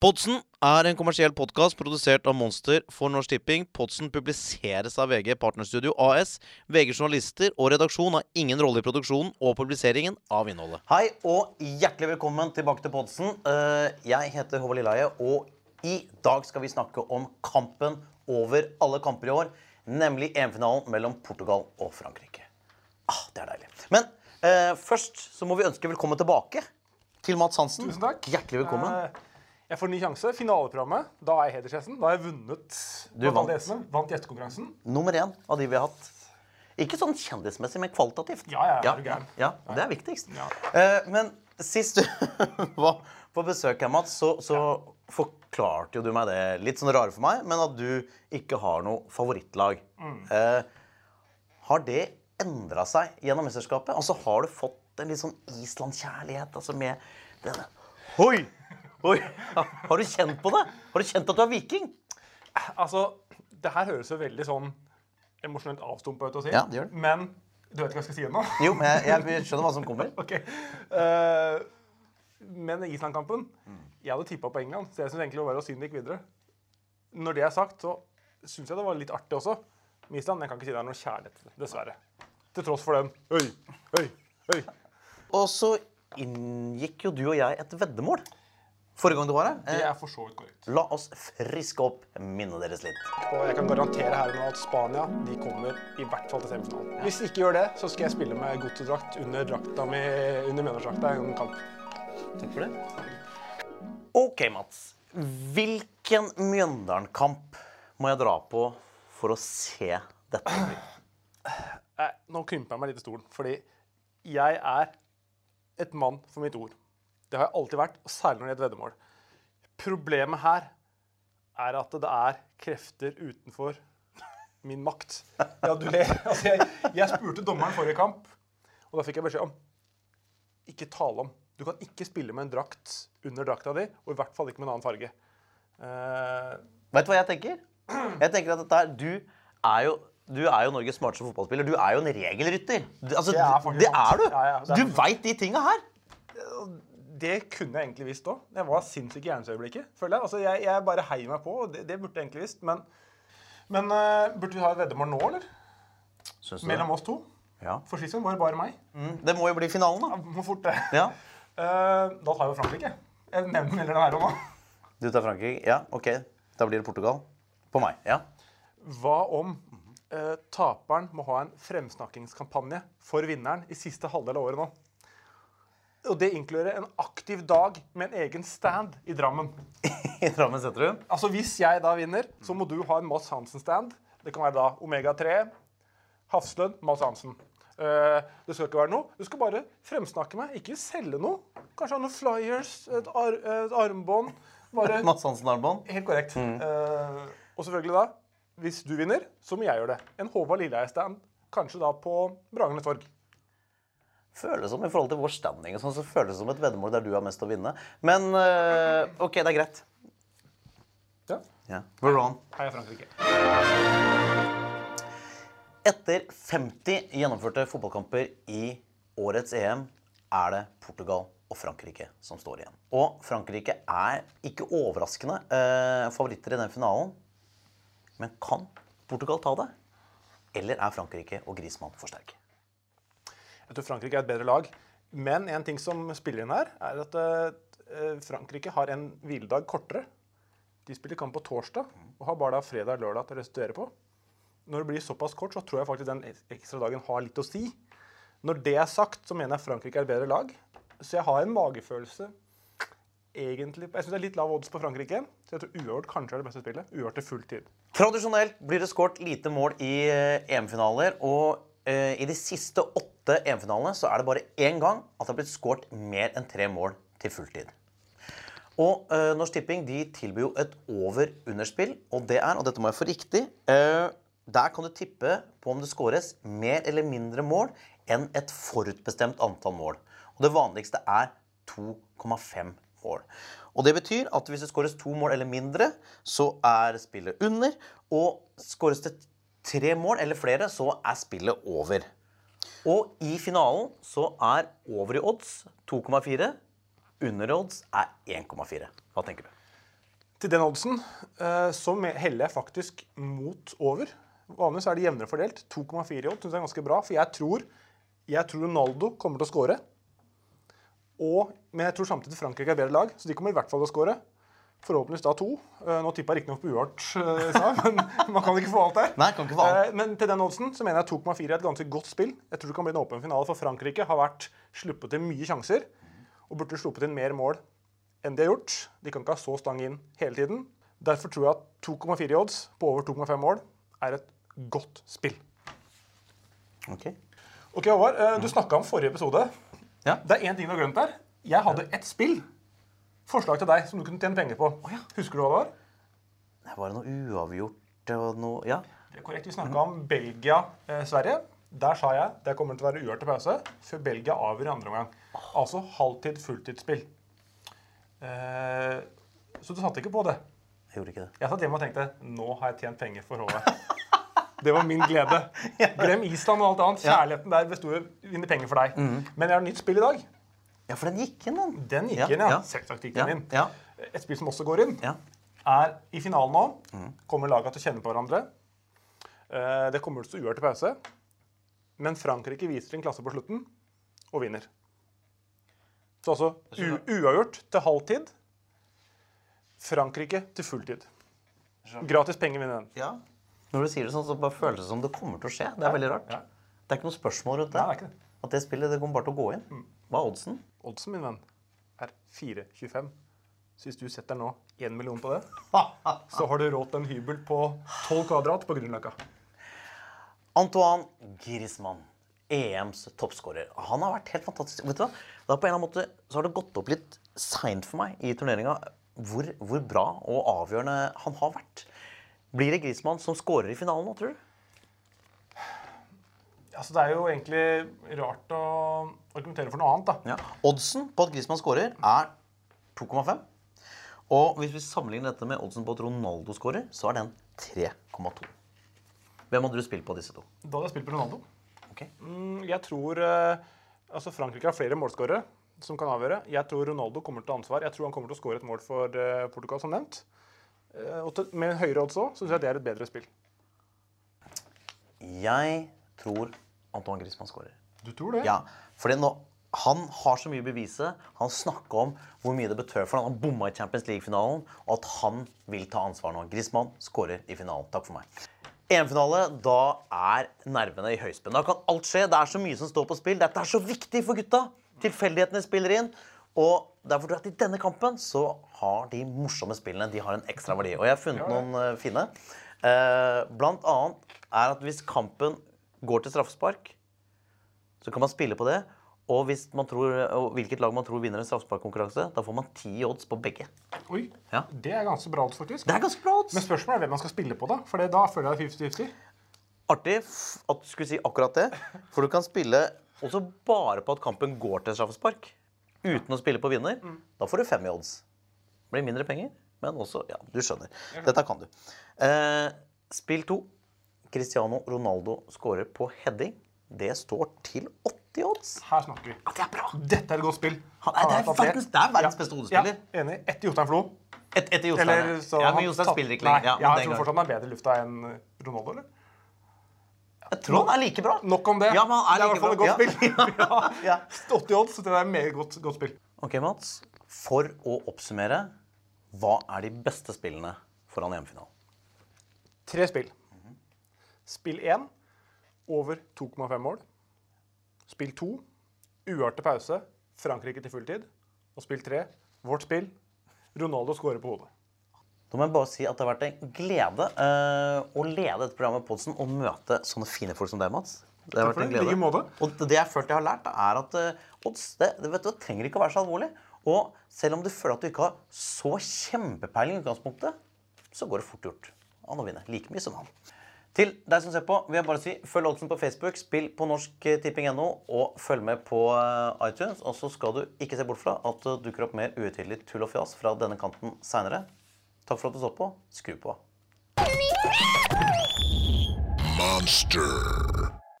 Podsen er en kommersiell podkast produsert av Monster for Norsk Tipping. Podsen publiseres av VG Partnerstudio AS. VG journalister og redaksjon har ingen rolle i produksjonen og publiseringen av innholdet. Hei og hjertelig velkommen tilbake til Podsen. Eh, Jeg heter Håvard Lilleheie, og i dag skal vi snakke om kampen over alle kamper i år, nemlig EM-finalen mellom Portugal og Frankrike. Ah, det er deilig. Men eh, først så må vi ønske velkommen tilbake til Mats Hansen. Tusen takk. Hjertelig velkommen. Jeg får en ny sjanse. Finaleprogrammet. Da er jeg hedersgjesten. Da har jeg vunnet Du vant. gjestene. Vant gjestekonkurransen. Nummer én av de vi har hatt. Ikke sånn kjendismessig, men kvalitativt. Ja, ja, ja, du ja, det er viktigst. Ja. Eh, men sist du var på besøk her, Mats, så, så forklarte jo du meg det litt sånn rare for meg, men at du ikke har noe favorittlag. Mm. Eh, har det endra seg gjennom mesterskapet? Altså, Har du fått en litt sånn Island-kjærlighet? Altså med denne Oi! Oi! Har du kjent på det? Har du kjent at du er viking? Altså, det her høres jo veldig sånn emosjonelt avstumpa ut å si. Ja, det gjør det. Men du vet ikke hva jeg skal si ennå? Jo, men jeg, jeg skjønner hva som kommer. okay. Uh, men Island-kampen Jeg hadde tippa på England, så jeg syns egentlig bare synd gikk videre. Når det er sagt, så syns jeg det var litt artig også med Island. Men jeg kan ikke si det er noe kjærlighet til det, dessverre. Til tross for den Oi, oi, oi. Og så inngikk jo du og jeg et veddemål forrige gang du var her. Det Eh, er for så vidt korrekt. La oss friske opp minnet deres litt. Og jeg kan garantere her nå at Spania de kommer i hvert fall til semifinalen. Hvis de ikke gjør det, så skal jeg spille med Gotto-drakt under drakta mi under Mjøndalsdrakta i en kamp. Takk for det. OK, Mats. Hvilken Mjøndalen-kamp må jeg dra på for å se dette? Eh, nå krymper jeg meg litt i stolen, fordi jeg er et mann for mitt ord. Det har jeg alltid vært, og særlig når det gjelder veddemål. Problemet her er at det er krefter utenfor min makt. Ja, du ler. Altså, jeg, jeg spurte dommeren forrige kamp, og da fikk jeg beskjed om ikke tale om. Du kan ikke spille med en drakt under drakta di, og i hvert fall ikke med en annen farge. Uh... Vet du hva jeg tenker? Jeg tenker at dette er, Du er jo du er jo Norges smarteste fotballspiller. Du er jo en regelrytter. Altså, Det er du- det er du. Ja, ja, det er du veit de tinga her. Det kunne jeg egentlig visst òg. Jeg var sinnssyk i hjernesøyeblikket. føler Jeg Altså, jeg, jeg bare heier meg på, og det, det burde jeg egentlig visst. Men, men uh, burde vi ha et veddemål nå, eller? Det? Mellom oss to? Ja. For sist gang var det bare meg. Mm, Det må jo bli finalen, da. Må fort det. Ja. Uh, da tar jeg jo Frankrike. Jeg nevner heller den her og nå. Du tar Frankrike? Ja, OK. Da blir det Portugal. På meg. Ja. Hva om eh, taperen må ha en fremsnakkingskampanje for vinneren i siste halvdel av året nå? Og det inkluderer en aktiv dag med en egen stand i Drammen. I Drammen sentrum. Altså Hvis jeg da vinner, så må du ha en Mads Hansen-stand. Det kan være da Omega-3, Hafslund, Mads Hansen. Uh, det skal ikke være noe. Du skal bare fremsnakke meg, ikke selge noe. Kanskje ha noen flyers, et, ar et armbånd. Bare Mats Hansen-armbånd. Helt korrekt. Eh, og selvfølgelig da, hvis du vinner, så må jeg gjøre det. En Håvard Lilleheie-stand, kanskje da på Bragernes torg. Føles som i forhold til vår standing sånn, så føles det som et veddemål der du har mest å vinne. Men uh, OK, det er greit. Ja. Ja. We're on. Heia Frankrike. Etter 50 gjennomførte fotballkamper i årets EM er det Portugal og Frankrike som står igjen. Og Frankrike er ikke overraskende eh, favoritter i den finalen. Men kan Portugal ta det? Eller er Frankrike og Griezmann for sterke? Jeg tror Frankrike er et bedre lag. Men en ting som spiller inn her, er at eh, Frankrike har en hviledag kortere. De spiller kamp på torsdag og har bare da fredag og lørdag til å restituere på. Når det blir såpass kort, så tror jeg faktisk den ekstra dagen har litt å si. Når det er sagt, så mener jeg Frankrike er et bedre lag. Så jeg har en magefølelse egentlig Jeg syns det er litt lav odds på Frankrike. Så jeg tror uavgjort kanskje er det beste spillet. Uavgjort til full tid. Tradisjonelt blir det skåret lite mål i eh, EM-finaler. Og eh, i de siste åtte EM-finalene så er det bare én gang at det har blitt skåret mer enn tre mål til fulltid. Og uh, Norsk Tipping de tilbyr jo et over-underspill, og det er, og dette må jeg få riktig uh, Der kan du tippe på om det skåres mer eller mindre mål enn et forutbestemt antall mål. Og det vanligste er 2,5 mål. Og det betyr at hvis det skåres to mål eller mindre, så er spillet under. Og skåres det tre mål eller flere, så er spillet over. Og i finalen så er over i odds 2,4. Under odds er 1,4. Hva tenker du? Til den oddsen eh, så heller jeg faktisk mot over. Vanligvis er det jevnere fordelt. 2,4 i odds syns jeg er ganske bra, for jeg tror, jeg tror Ronaldo kommer til å skåre. Men jeg tror samtidig Frankrike er bedre lag, så de kommer i hvert fall til å skåre. Forhåpentligvis da to. Eh, Nå tippa jeg riktignok på uart, eh, i stad, men man kan ikke få alt der. Nei, kan ikke få alt. Eh, Men til den oddsen så mener jeg 2,4 er et ganske godt spill. Jeg tror det kan bli en åpen finale, for Frankrike har vært sluppet til mye sjanser. Og burde sluppet inn mer mål enn de har gjort. De kan ikke ha så stang inn hele tiden. Derfor tror jeg at 2,4 i odds på over 2,5 mål er et godt spill. Ok. Ok, Håvard, du snakka om forrige episode. Ja. Det er én ting du har glemt der. Jeg hadde ett spill. Forslag til deg som du kunne tjene penger på. Husker du hva det var? Det var noe uavgjort og noe Ja. Det er korrekt. Vi snakka om Belgia-Sverige. Der sa jeg det kommer til å være uavgjort til pause før Belgia avgjør i andre omgang. Altså halvtid, fulltidsspill. Eh, så du satte ikke på det. Jeg gjorde ikke det. Jeg satt hjemme og tenkte nå har jeg tjent penger for HV. Det var min glede. Glem Island og alt annet. Kjærligheten der besto i å vinne penger for deg. Men jeg har nytt spill i dag. Ja, for den gikk inn, den. Den gikk Ja, inn, ja. ja. Selvsagt gikk den inn. Et spill som også går inn, Ja. er i finalen nå. Kommer lagene til å kjenne på hverandre. Eh, Det kommer til å uavgjort til pause. Men Frankrike viser en klasse på slutten og vinner. Så altså uavgjort til halvtid. Frankrike til fulltid. Gratis penger vinner den. ja. Når du sier det sånn, så bare føles det som det kommer til å skje. Det er veldig rart. Det er ikke noe spørsmål rundt det. Nei, det. At det spillet det kommer bare til å gå inn. Hva er oddsen? Oddsen, min venn, er 4,25. Så hvis du setter nå 1 million på det, så har du råd til en hybel på 12 kvadrat på Grünerløkka. Antoine Griezmann, EMs toppskårer. Han har vært helt fantastisk. Vet du hva? Da på en eller annen måte så har det gått opp litt seint for meg i turneringa hvor, hvor bra og avgjørende han har vært. Blir det Griezmann som skårer i finalen nå, tror du? Altså, det er jo egentlig rart å argumentere for noe annet, da. Ja. Oddsen på at Griezmann skårer, er 2,5. Og hvis vi sammenligner dette med oddsen på at Ronaldo skårer, så er den 3,2. Hvem hadde du spilt på disse to? Da hadde jeg spilt på Ronaldo. Okay. Mm, Jeg tror eh, Altså, Frankrike har flere målskårere som kan avgjøre. Jeg tror Ronaldo kommer til ansvar. Jeg tror han kommer til å skåre et mål for eh, Portugal, som nevnt. Eh, Og til, med høyere odds òg, så syns jeg det er et bedre spill. Jeg tror Antoine Griezmann skårer. Du tror det? Ja, fordi nå, han har så mye bevise. Han snakker om hvor mye det betød for han. Han bomma i Champions League-finalen, og at han vil ta ansvar nå. Griezmann skårer i finalen. Takk for meg. EM-finale, da er nervene i høyspenn. Da kan alt skje. Det er så mye som står på spill. Dette er så viktig for gutta. Tilfeldighetene spiller inn. Og derfor tror jeg at i denne kampen så har de morsomme spillene de har en ekstra verdi. Og jeg har funnet noen eh, fine. Eh, blant annet er at hvis kampen går til straffespark, så kan man spille på det. Og, hvis man tror, og hvilket lag man tror vinner en straffesparkkonkurranse, da får man ti odds på begge. Oi, Ja. Det er ganske bra odds, faktisk. Det er ganske bra odds. Men spørsmålet er hvem man skal spille på, da. For det, da føler jeg det er 50-50. Artig at du skulle si akkurat det. For du kan spille også bare på at kampen går til straffespark. Uten å spille på vinner. Da får du fem i odds. Blir mindre penger, men også Ja, du skjønner. Dette kan du. Eh, spill to. Cristiano Ronaldo scorer på heading. Det står til 80 odds. Her snakker vi. Ja, det er bra. Dette er et godt spill. Han er- det er verdens- det er verdens beste hodespiller. Ja, enig. Etter Jostein Flo. Et, etter Jostein. Eller så ja, men Jostein tatt- spiller ikke lenger. Ja, jeg tror gang. fortsatt han er bedre i lufta enn Ronaldo, eller? Jeg tror han er like bra. Nok om det. Ja, men han er det er i like hvert fall et godt spill. ja. Ja. 80 odds, så det er et meget godt, godt spill. Ok, Mats. For å oppsummere, hva er de beste spillene foran EM-finalen? Tre spill. Spill 1 over 2,5 mål. Spill 2 uart til pause, Frankrike til fulltid. Og spill 3 vårt spill, Ronaldo skårer på hodet. Da må jeg bare si at det har vært en glede uh, å lede dette programmet Podsen og møte sånne fine folk som deg, Mats. Det har vært en glede. like. Og det jeg følte jeg har lært, er at uh, odds det, det, vet du, det trenger ikke å være så alvorlig. Og selv om du føler at du ikke har så kjempepeiling i utgangspunktet, så går det fort gjort an å vinne. Like mye som han. Til deg som ser på, vil jeg bare si følg oddsen på Facebook, spill på norsktipping.no, og følg med på eh, iTunes. Og så skal du ikke se bort fra at det dukker opp mer uhøytidelig tull og fjas fra denne kanten seinere. Takk for at du så på. Skru på. Monster.